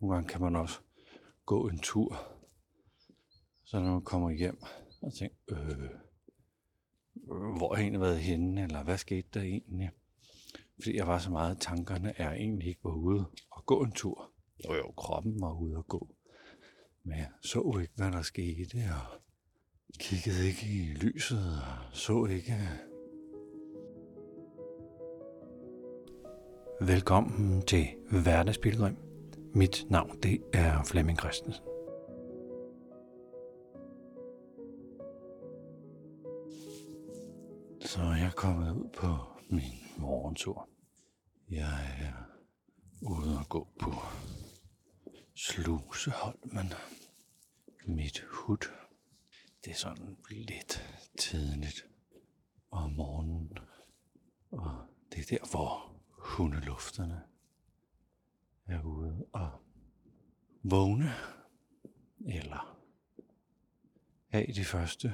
nogle gange kan man også gå en tur. Så når man kommer hjem og tænker, øh, hvor har jeg egentlig været henne, eller hvad skete der egentlig? Fordi jeg var så meget, tankerne er egentlig ikke var ude og gå en tur. Jo jo, kroppen var ude og gå. Men jeg så ikke, hvad der skete, og kiggede ikke i lyset, og så ikke... Velkommen til Hverdagspilgrim. Mit navn det er Flemming Christensen. Så jeg er kommet ud på min morgentur. Jeg er ude og gå på Sluseholmen. Mit hud. Det er sådan lidt tidligt om morgenen. Og det er der, hvor hundelufterne er ude og vågne. Eller af de første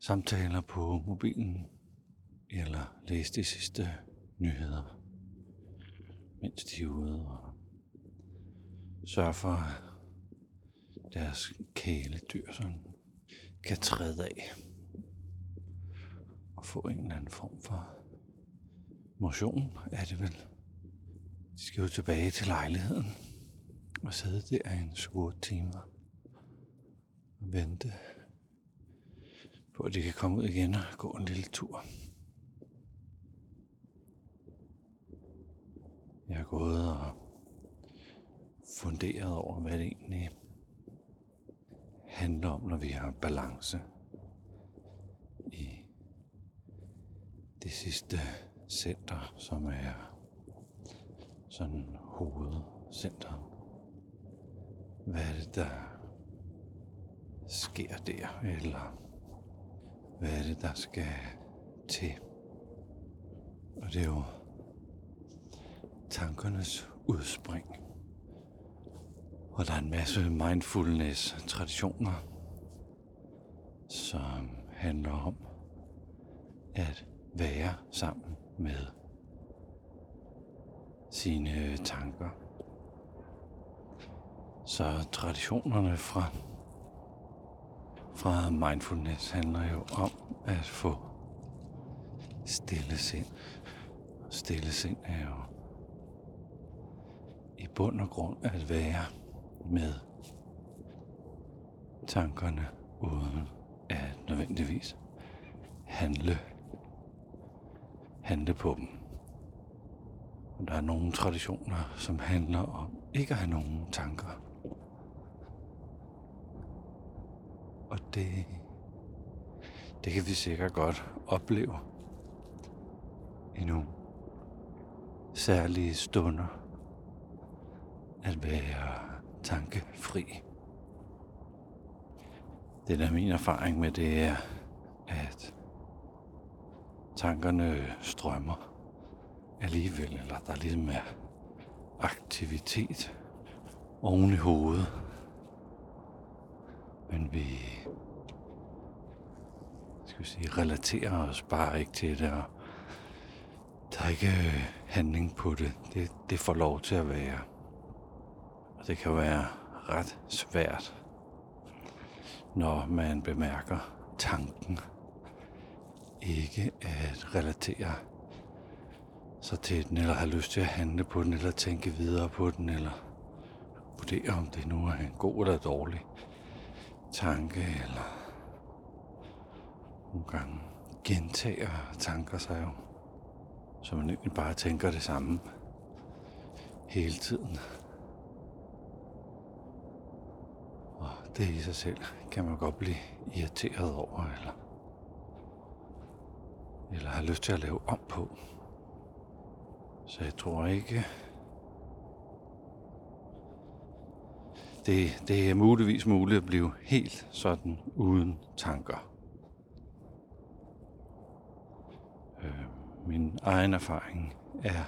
samtaler på mobilen. Eller læse de sidste nyheder, mens de er ude og sørger for, at deres kæledyr sådan kan træde af og få en eller anden form for motion, er det vel. De skal jo tilbage til lejligheden og sidde der i en 7 timer og vente på, at de kan komme ud igen og gå en lille tur. Jeg har gået og funderet over, hvad det egentlig handler om, når vi har balance i det sidste center, som er sådan hovedcenter. Hvad er det, der sker der, eller hvad er det, der skal til? Og det er jo tankernes udspring. Og der er en masse mindfulness-traditioner, som handler om at være sammen med sine øh, tanker. Så traditionerne fra, fra mindfulness handler jo om at få stille sind. Stille sind er jo i bund og grund at være med tankerne uden at nødvendigvis handle, handle på dem. Der er nogle traditioner, som handler om ikke at have nogen tanker. Og det, det kan vi sikkert godt opleve i nogle særlige stunder at være tankefri. Det der er min erfaring med det er, at tankerne strømmer alligevel, eller der ligesom er aktivitet oven i hovedet. Men vi skal vi sige, relaterer os bare ikke til det, og der er ikke øh, handling på det. Det, det får lov til at være. Og det kan være ret svært, når man bemærker tanken. Ikke at relatere sig til den, eller har lyst til at handle på den, eller tænke videre på den, eller vurdere, om det nu er en god eller dårlig tanke, eller nogle gange gentager tanker sig jo, så man egentlig bare tænker det samme hele tiden. Og det i sig selv kan man godt blive irriteret over, eller, eller have lyst til at lave om på. Så jeg tror ikke, det, det er muligvis muligt at blive helt sådan uden tanker. Øh, min egen erfaring er,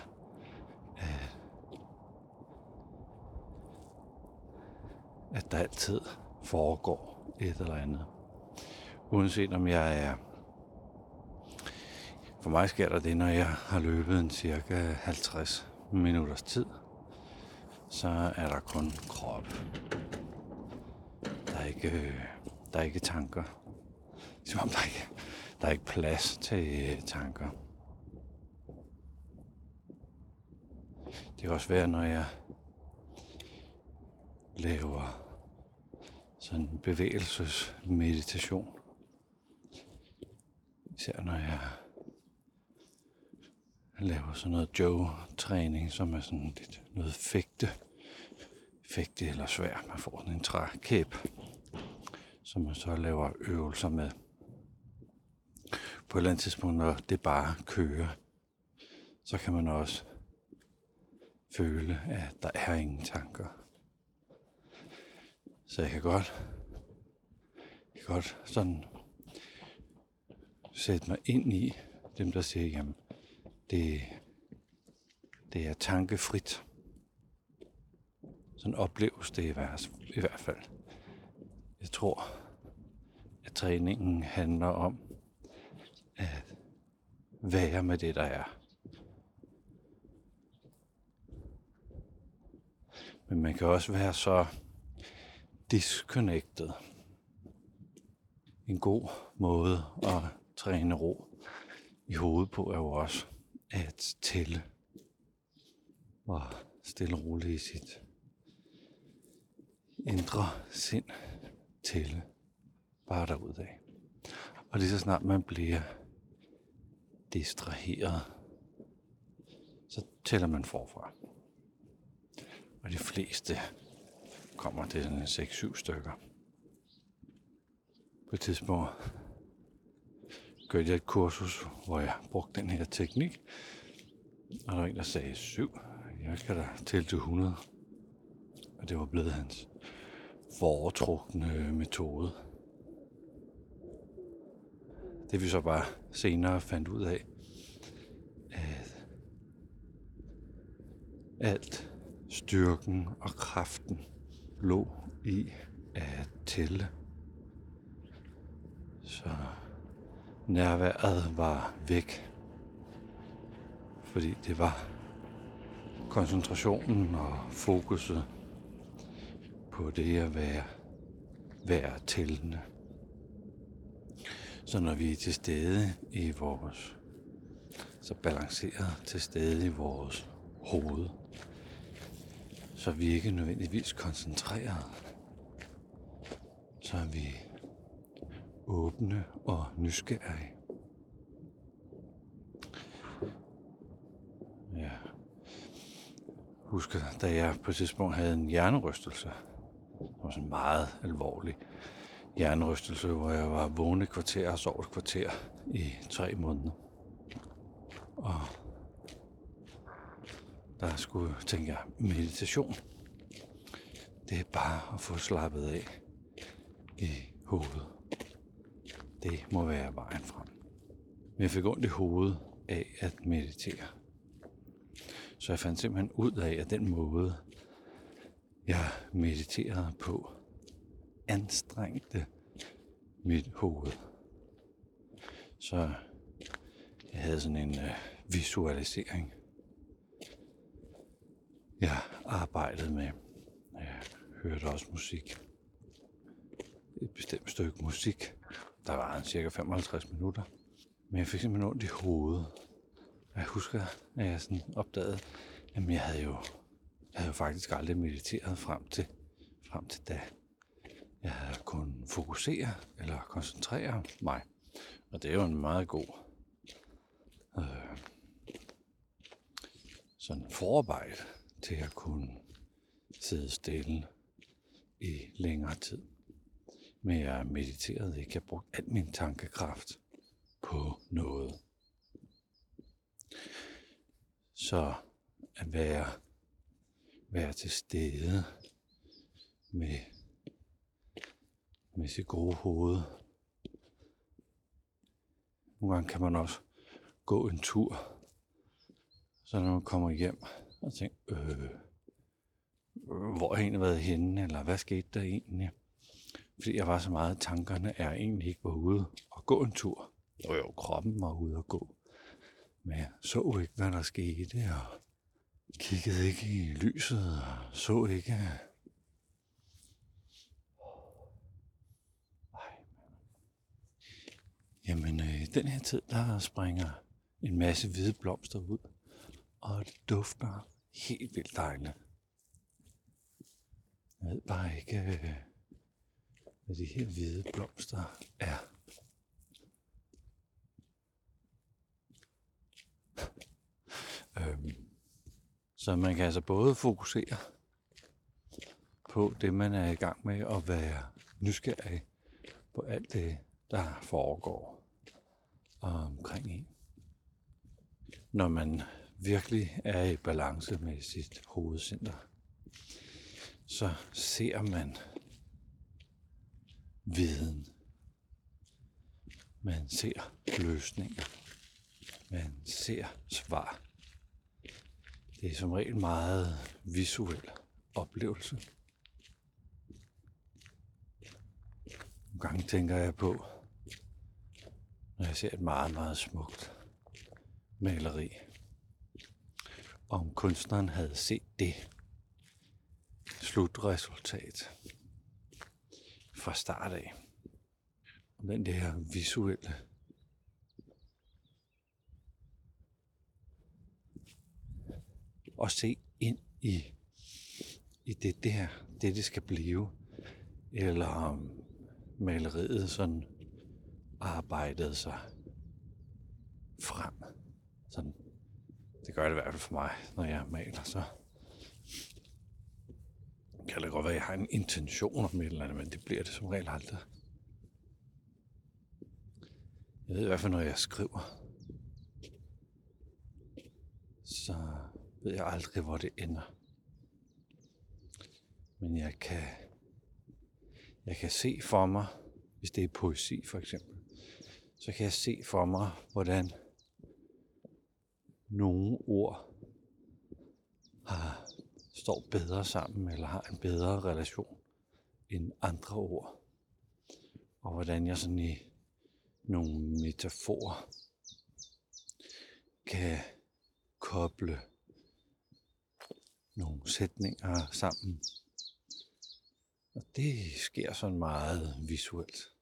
at, at der altid foregår et eller andet. Uanset om jeg er... For mig sker der det, når jeg har løbet en cirka 50 minutters tid. så er der kun krop. Der er ikke, der er ikke tanker. Som om der ikke, der er ikke plads til tanker. Det kan også være, når jeg laver sådan en bevægelsesmeditation. Især når jeg laver sådan noget Joe-træning, som er sådan lidt noget fægte. Fægte eller svær. Man får sådan en trækæb, som man så laver øvelser med. På et eller andet tidspunkt, når det bare kører, så kan man også føle, at der er ingen tanker. Så jeg kan godt, jeg kan godt sådan sætte mig ind i dem, der siger, jamen, det, det er tankefrit. Sådan opleves det i hvert, i hvert fald. Jeg tror, at træningen handler om at være med det, der er. Men man kan også være så disconnected. En god måde at træne ro i hovedet på er jo også at tælle og stille og roligt i sit indre sind tælle bare derudad. Og lige så snart man bliver distraheret, så tæller man forfra. Og de fleste kommer til 6-7 stykker. På et tidspunkt kørte jeg et kursus, hvor jeg brugte den her teknik. Og der var en, der sagde 7. Jeg skal da til til 100. Og det var blevet hans foretrukne metode. Det vi så bare senere fandt ud af, at alt styrken og kraften lå i at tælle. Så nærværet var væk. Fordi det var koncentrationen og fokuset på det at være, være tællende. Så når vi er til stede i vores, så balanceret til stede i vores hoved, så er vi ikke nødvendigvis koncentreret. Så er vi åbne og nysgerrige. Ja. Husker, da jeg på et tidspunkt havde en hjernerystelse. Det var sådan meget alvorlig hjernerystelse, hvor jeg var vågen et kvarter og sov et kvarter i tre måneder. Og der skulle, tænke jeg, meditation. Det er bare at få slappet af i hovedet. Det må være vejen frem. Men jeg fik ondt i hovedet af at meditere. Så jeg fandt simpelthen ud af, at den måde, jeg mediterede på, anstrengte mit hoved. Så jeg havde sådan en øh, visualisering. Jeg arbejdede med, jeg hørte også musik. Et bestemt stykke musik, der var en cirka 55 minutter. Men jeg fik simpelthen ondt i hovedet. Jeg husker, at jeg sådan opdagede, at jeg havde jo, jeg havde jo faktisk aldrig mediteret frem til, frem til da. Jeg havde kun fokusere eller koncentrere mig. Og det er jo en meget god øh, sådan forarbejde til at kunne sidde stille i længere tid. Men jeg mediterede ikke. Jeg brugte al min tankekraft på noget. Så at være, være til stede med, med sit gode hoved. Nogle gange kan man også gå en tur, så når man kommer hjem og tænker, øh, hvor har jeg egentlig været henne, eller hvad skete der egentlig? Fordi jeg var så meget, tankerne er egentlig ikke var ude og gå en tur. Jo jo, kroppen var ude og gå. Men jeg så ikke, hvad der skete, og kiggede ikke i lyset, og så ikke... Jamen, øh, den her tid, der springer en masse hvide blomster ud, og det dufter helt vildt dejligt. Jeg ved bare ikke, øh, hvad de her hvide blomster er. øhm, så man kan altså både fokusere på det, man er i gang med, og være nysgerrig på alt det, der foregår omkring en. Når man virkelig er i balance med sit hovedcenter, så ser man viden. Man ser løsninger. Man ser svar. Det er som regel meget visuel oplevelse. Nogle gange tænker jeg på, når jeg ser et meget, meget smukt maleri, om kunstneren havde set det slutresultat fra start af. Om den der visuelle og se ind i, i det der, det det skal blive. Eller om maleriet sådan arbejdede sig frem. Sådan, det gør det i hvert fald for mig, når jeg maler, så kan det godt være, at jeg har en intention om et eller andet, men det bliver det som regel aldrig. Jeg ved i hvert fald, når jeg skriver, så ved jeg aldrig, hvor det ender. Men jeg kan, jeg kan se for mig, hvis det er poesi for eksempel, så kan jeg se for mig, hvordan nogle ord står bedre sammen, eller har en bedre relation end andre ord. Og hvordan jeg sådan i nogle metaforer kan koble nogle sætninger sammen. Og det sker sådan meget visuelt.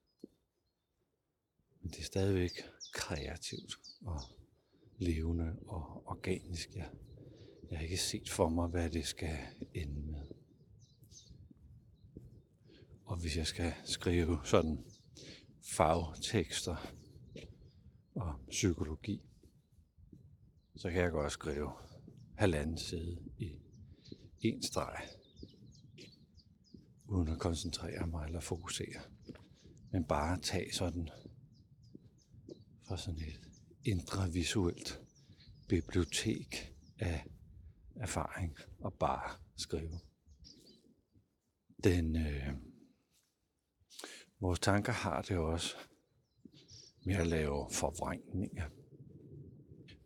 Men det er stadigvæk kreativt og levende og organisk. Jeg, jeg har ikke set for mig, hvad det skal ende med. Og hvis jeg skal skrive sådan fagtekster og psykologi, så kan jeg godt skrive halvanden side i en streg, uden at koncentrere mig eller fokusere, men bare tage sådan fra sådan et indre visuelt bibliotek af erfaring og bare skrive. Den, øh, vores tanker har det også med at lave forvrængninger.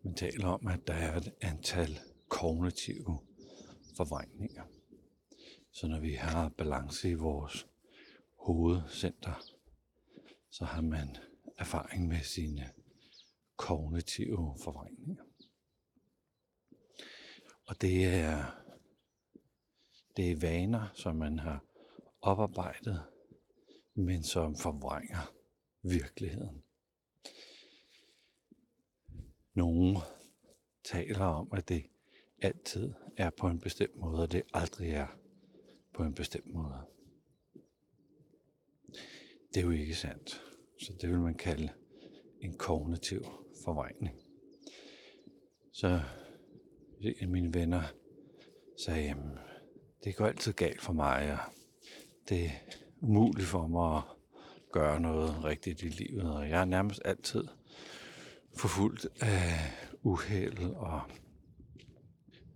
Man taler om, at der er et antal kognitive forvrængninger. Så når vi har balance i vores hovedcenter, så har man erfaring med sine kognitive forvrængninger. Og det er, det er vaner, som man har oparbejdet, men som forvrænger virkeligheden. Nogle taler om, at det altid er på en bestemt måde, og det aldrig er på en bestemt måde. Det er jo ikke sandt. Så det vil man kalde en kognitiv forvrængning. Så en af mine venner sagde, jamen, det går altid galt for mig, og det er umuligt for mig at gøre noget rigtigt i livet, og jeg er nærmest altid forfulgt øh, af uheld, og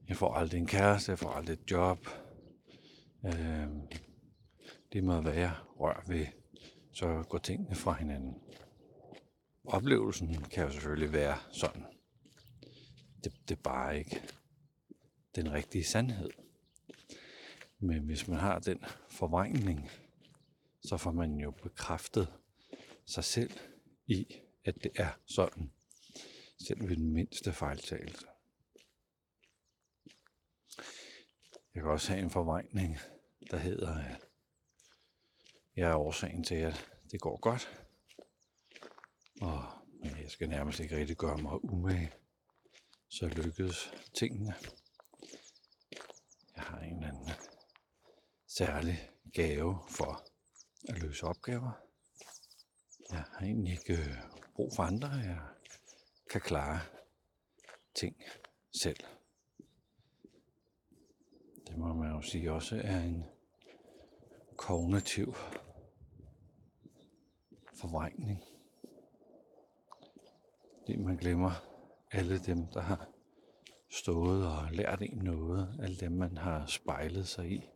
jeg får aldrig en kæreste, jeg får aldrig et job. Øh, det må være rør ved, så går tingene fra hinanden. Oplevelsen kan jo selvfølgelig være sådan. Det, det er bare ikke den rigtige sandhed. Men hvis man har den forvrængning, så får man jo bekræftet sig selv i, at det er sådan. Selv ved den mindste fejltagelse. Jeg kan også have en forvrængning, der hedder, at jeg er årsagen til, at det går godt. Og jeg skal nærmest ikke rigtig gøre mig umage. Så lykkedes tingene. Jeg har en eller anden særlig gave for at løse opgaver. Jeg har egentlig ikke øh, brug for andre. Jeg kan klare ting selv. Det må man jo sige også er en kognitiv forvrængning. Det man glemmer alle dem, der har stået og lært en noget, alle dem man har spejlet sig i,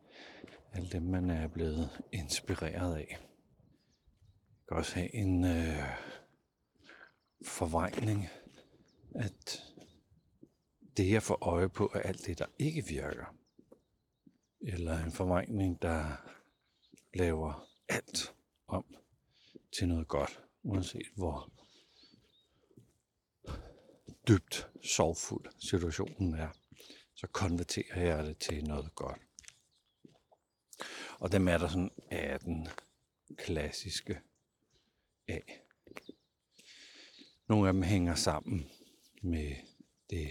alle dem man er blevet inspireret af. Det kan også have en øh, forvejning, at det jeg får øje på er alt det, der ikke virker. Eller en forvejning, der laver alt om til noget godt, uanset hvor dybt sorgfuld situationen er, så konverterer jeg det til noget godt. Og dem er der sådan 18 klassiske af. Nogle af dem hænger sammen med det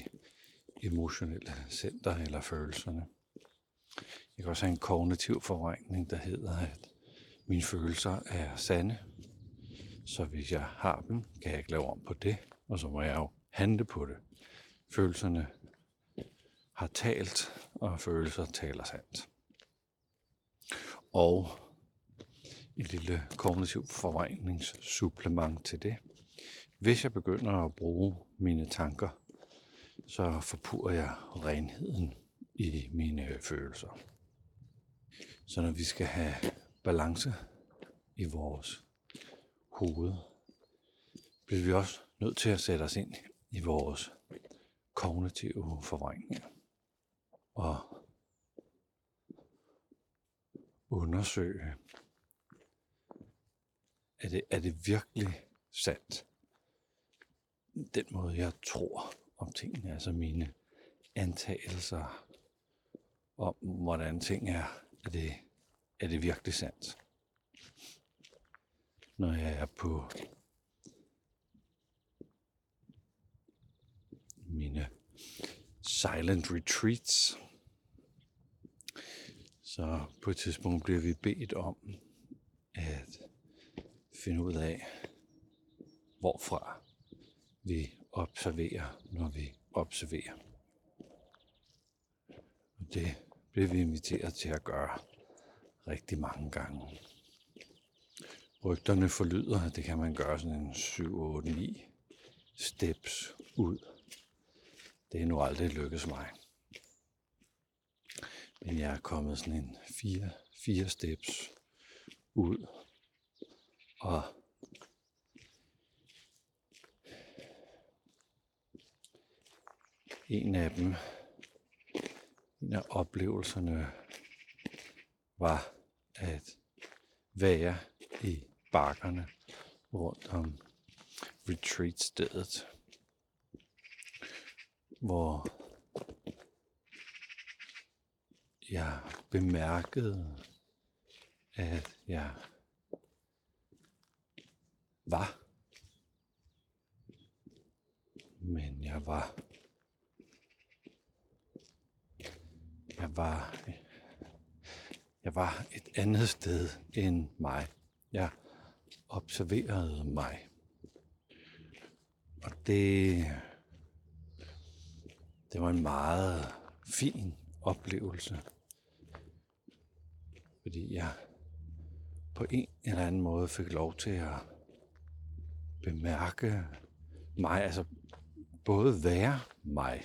emotionelle center eller følelserne. Jeg kan også have en kognitiv forvrængning, der hedder, at mine følelser er sande. Så hvis jeg har dem, kan jeg ikke lave om på det, og så må jeg jo handle på det. Følelserne har talt, og følelser taler sandt. Og et lille kognitiv forvejningssupplement til det. Hvis jeg begynder at bruge mine tanker, så forpurer jeg renheden i mine følelser. Så når vi skal have balance i vores hoved, bliver vi også nødt til at sætte os ind i vores kognitive forvrængninger. Og undersøge, er det, er det virkelig sandt? Den måde, jeg tror om tingene, altså mine antagelser om, hvordan ting er, er det, er det virkelig sandt? Når jeg er på mine silent retreats. Så på et tidspunkt bliver vi bedt om at finde ud af, hvorfra vi observerer, når vi observerer. Og det bliver vi inviteret til at gøre rigtig mange gange. Rygterne forlyder, at det kan man gøre sådan en 7, 8, 9 steps ud det er nu aldrig lykkedes mig. Men jeg er kommet sådan en fire, fire steps ud. Og en af dem, en af oplevelserne, var at være i bakkerne rundt om retreatstedet. stedet hvor jeg bemærkede, at jeg var, men jeg var, jeg var, jeg var et andet sted end mig. Jeg observerede mig. Og det det var en meget fin oplevelse. Fordi jeg på en eller anden måde fik lov til at bemærke mig, altså både være mig,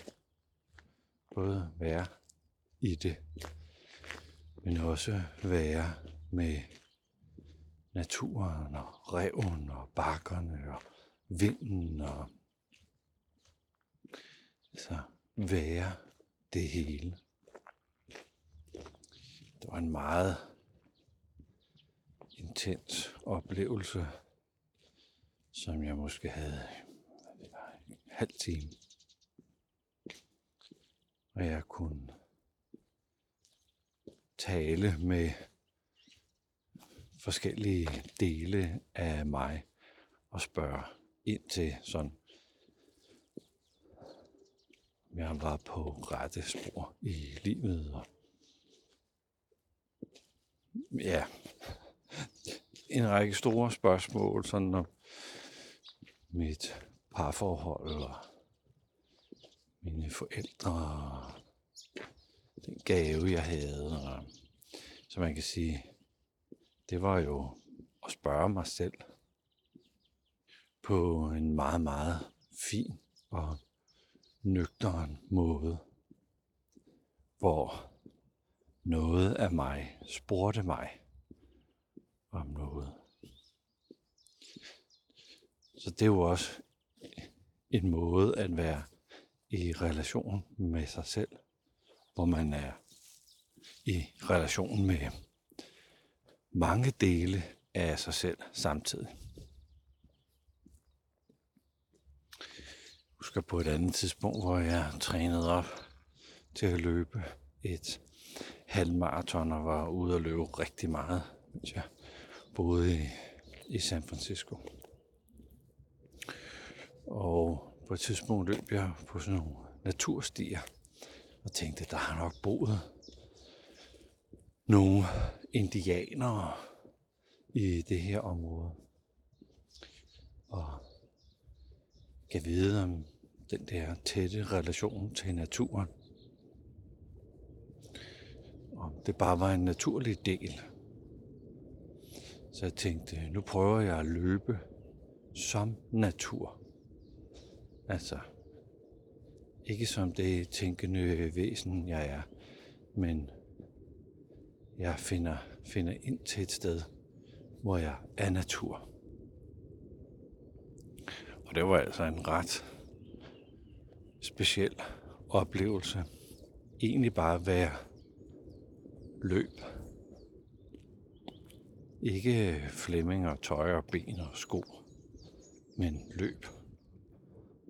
både være i det, men også være med naturen og reven og bakkerne og vinden og så være det hele. Det var en meget intens oplevelse, som jeg måske havde en halv time. Og jeg kunne tale med forskellige dele af mig og spørge ind til sådan, jeg var på rette spor i livet. Og ja, en række store spørgsmål, sådan om mit parforhold og mine forældre og den gave, jeg havde. Og, så man kan sige, det var jo at spørge mig selv på en meget, meget fin og nøgteren måde, hvor noget af mig spurgte mig om noget. Så det er jo også en måde at være i relation med sig selv, hvor man er i relation med mange dele af sig selv samtidig. Husker på et andet tidspunkt, hvor jeg trænede op til at løbe et halvmarathon og var ude at løbe rigtig meget, mens jeg boede i, i San Francisco. Og på et tidspunkt løb jeg på sådan nogle naturstier og tænkte, der har nok boet nogle indianere i det her område. Og kan vide om den der tætte relation til naturen. Og det bare var en naturlig del. Så jeg tænkte, nu prøver jeg at løbe som natur. Altså, ikke som det tænkende væsen, jeg er, men jeg finder, finder ind til et sted, hvor jeg er natur. Og det var altså en ret speciel oplevelse. Egentlig bare være løb. Ikke flemming og tøj og ben og sko, men løb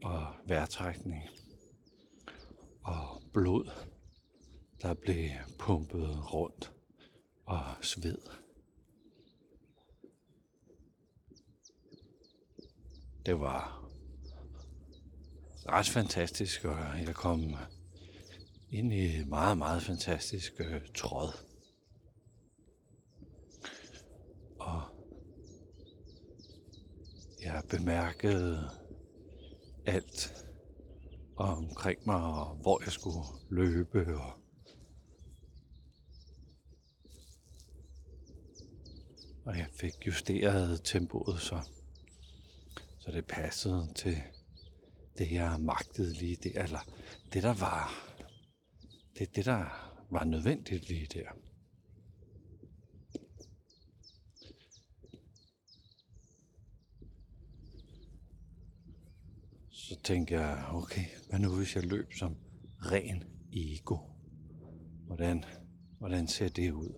og vejrtrækning og blod, der blev pumpet rundt og sved. Det var ret fantastisk, og jeg kom ind i meget, meget fantastisk øh, tråd. Og jeg bemærkede alt omkring mig, og hvor jeg skulle løbe, og og jeg fik justeret tempoet, så, så det passede til det, jeg magtede lige der, eller det, der var, det, det, der var nødvendigt lige der. Så tænkte jeg, okay, hvad nu hvis jeg løb som ren ego? Hvordan, hvordan ser det ud?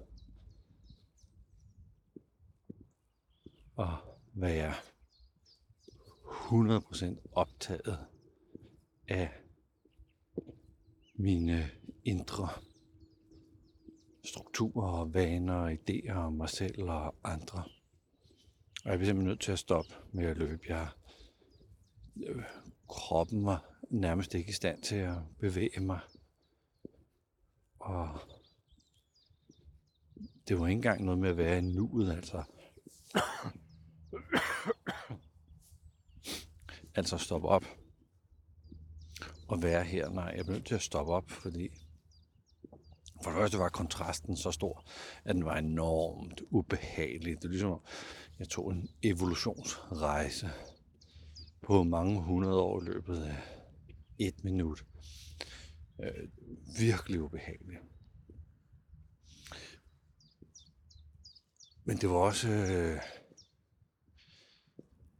Og være 100% optaget af mine indre strukturer og vaner og idéer om mig selv og andre. Og jeg bliver simpelthen nødt til at stoppe med at løbe. Jeg, øh, kroppen var nærmest ikke i stand til at bevæge mig. Og det var ikke engang noget med at være i nuet, altså altså stoppe op og være her. Nej, jeg blev nødt til at stoppe op, fordi for det første var kontrasten så stor, at den var enormt ubehagelig. Det er ligesom, jeg tog en evolutionsrejse på mange hundrede år i løbet af et minut. Øh, virkelig ubehageligt. Men det var også... Øh,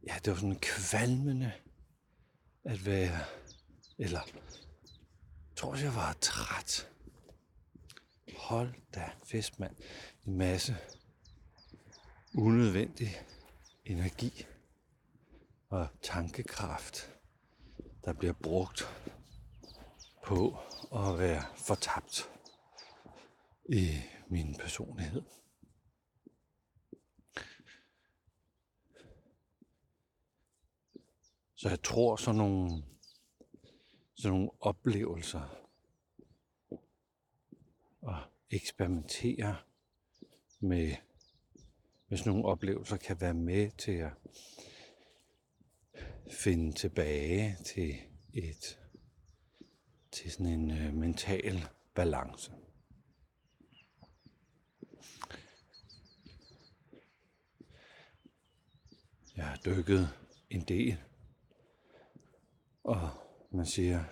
ja, det var sådan kvalmende at være... Eller... Jeg tror jeg var træt. Hold da fest, mand. En masse unødvendig energi og tankekraft, der bliver brugt på at være fortabt i min personlighed. Så jeg tror sådan nogle, sådan nogle oplevelser og eksperimentere med, med sådan nogle oplevelser kan være med til at finde tilbage til et til sådan en øh, mental balance. Jeg har dykket en del, og man siger,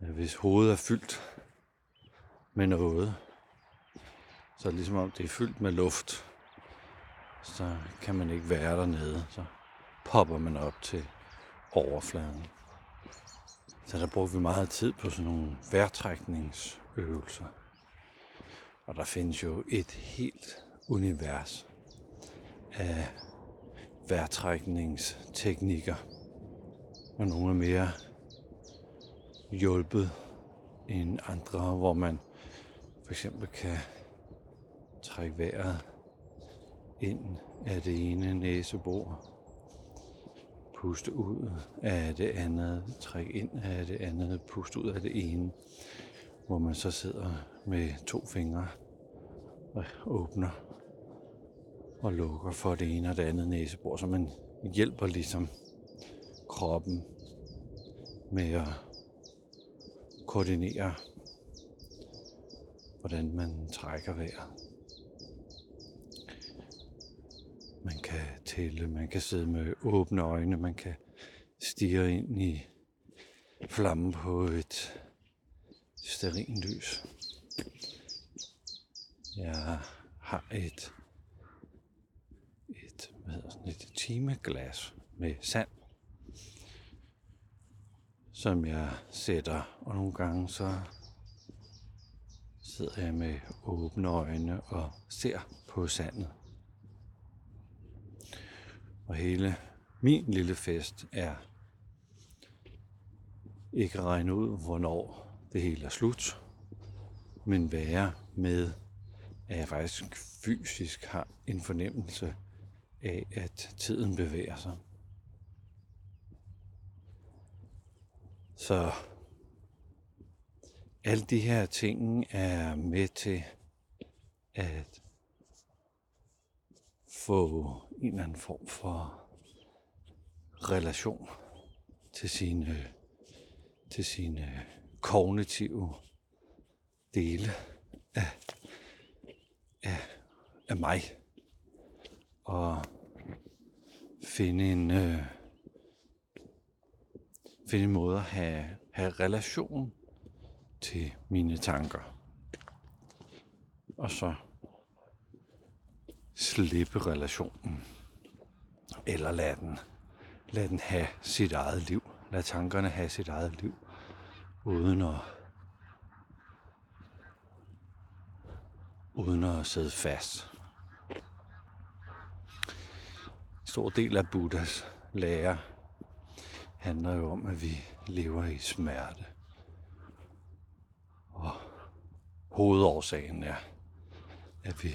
at hvis hovedet er fyldt med noget, så er det ligesom om det er fyldt med luft, så kan man ikke være dernede, så popper man op til overfladen. Så der brugte vi meget tid på sådan nogle vejrtrækningsøvelser. Og der findes jo et helt univers af vejrtrækningsteknikker. Og nogle er mere hjulpet end andre, hvor man for eksempel kan trække vejret ind af det ene næsebor puste ud af det andet, trække ind af det andet, puste ud af det ene, hvor man så sidder med to fingre og åbner og lukker for det ene og det andet næsebor, så man hjælper ligesom kroppen med at koordinere, hvordan man trækker vejret. Man kan tælle, man kan sidde med åbne øjne, man kan stige ind i flammen på et lys. Jeg har et, et, hvad hedder sådan et timeglas med sand, som jeg sætter, og nogle gange så sidder jeg med åbne øjne og ser på sandet. Og hele min lille fest er ikke at regne ud, hvornår det hele er slut, men være med, at jeg faktisk fysisk har en fornemmelse af, at tiden bevæger sig. Så alle de her ting er med til at få en eller anden form for relation til sine, til sine kognitive dele af, af, af mig. Og finde en, øh, finde en måde at have, have relation til mine tanker. Og så slippe relationen. Eller lad den, lad den have sit eget liv. Lad tankerne have sit eget liv. Uden at, uden at sidde fast. En stor del af Buddhas lære handler jo om, at vi lever i smerte. Og hovedårsagen er, at vi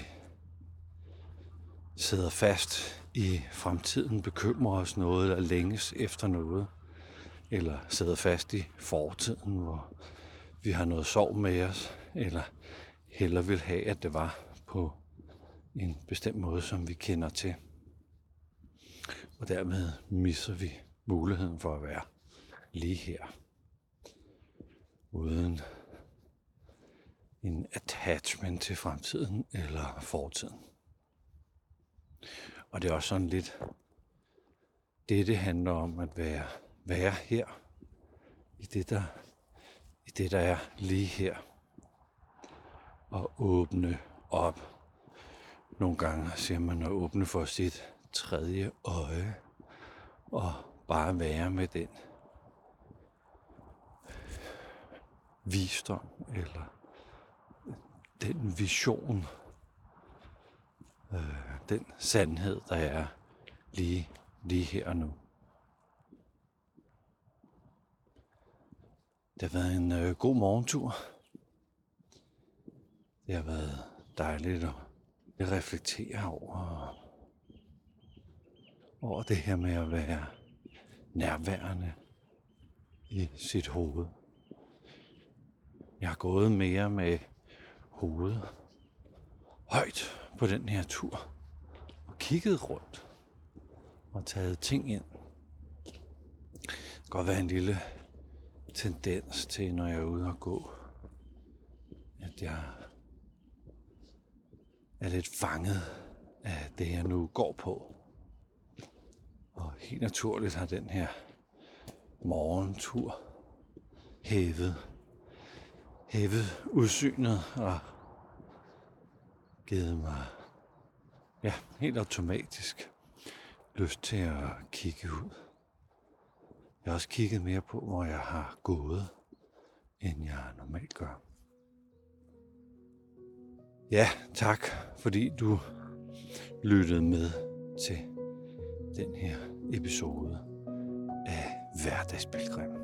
sidder fast i fremtiden, bekymrer os noget eller længes efter noget, eller sidder fast i fortiden, hvor vi har noget sorg med os, eller heller vil have, at det var på en bestemt måde, som vi kender til. Og dermed misser vi muligheden for at være lige her, uden en attachment til fremtiden eller fortiden. Og det er også sådan lidt det, det handler om at være, være her. I det, der, I det, der er lige her. Og åbne op. Nogle gange ser man at åbne for sit tredje øje. Og bare være med den visdom eller den vision, øh, den sandhed, der er lige, lige her og nu. Det har været en øh, god morgentur. Det har været dejligt at reflektere over, over det her med at være nærværende i sit hoved. Jeg har gået mere med hovedet højt på den her tur og kigget rundt og taget ting ind. Det kan godt være en lille tendens til, når jeg er ude og gå, at jeg er lidt fanget af det, jeg nu går på. Helt naturligt har den her morgentur hævet, hævet udsynet og givet mig ja, helt automatisk lyst til at kigge ud. Jeg har også kigget mere på, hvor jeg har gået, end jeg normalt gør. Ja, tak, fordi du lyttede med til den her episode af Hverdagsbilgrim.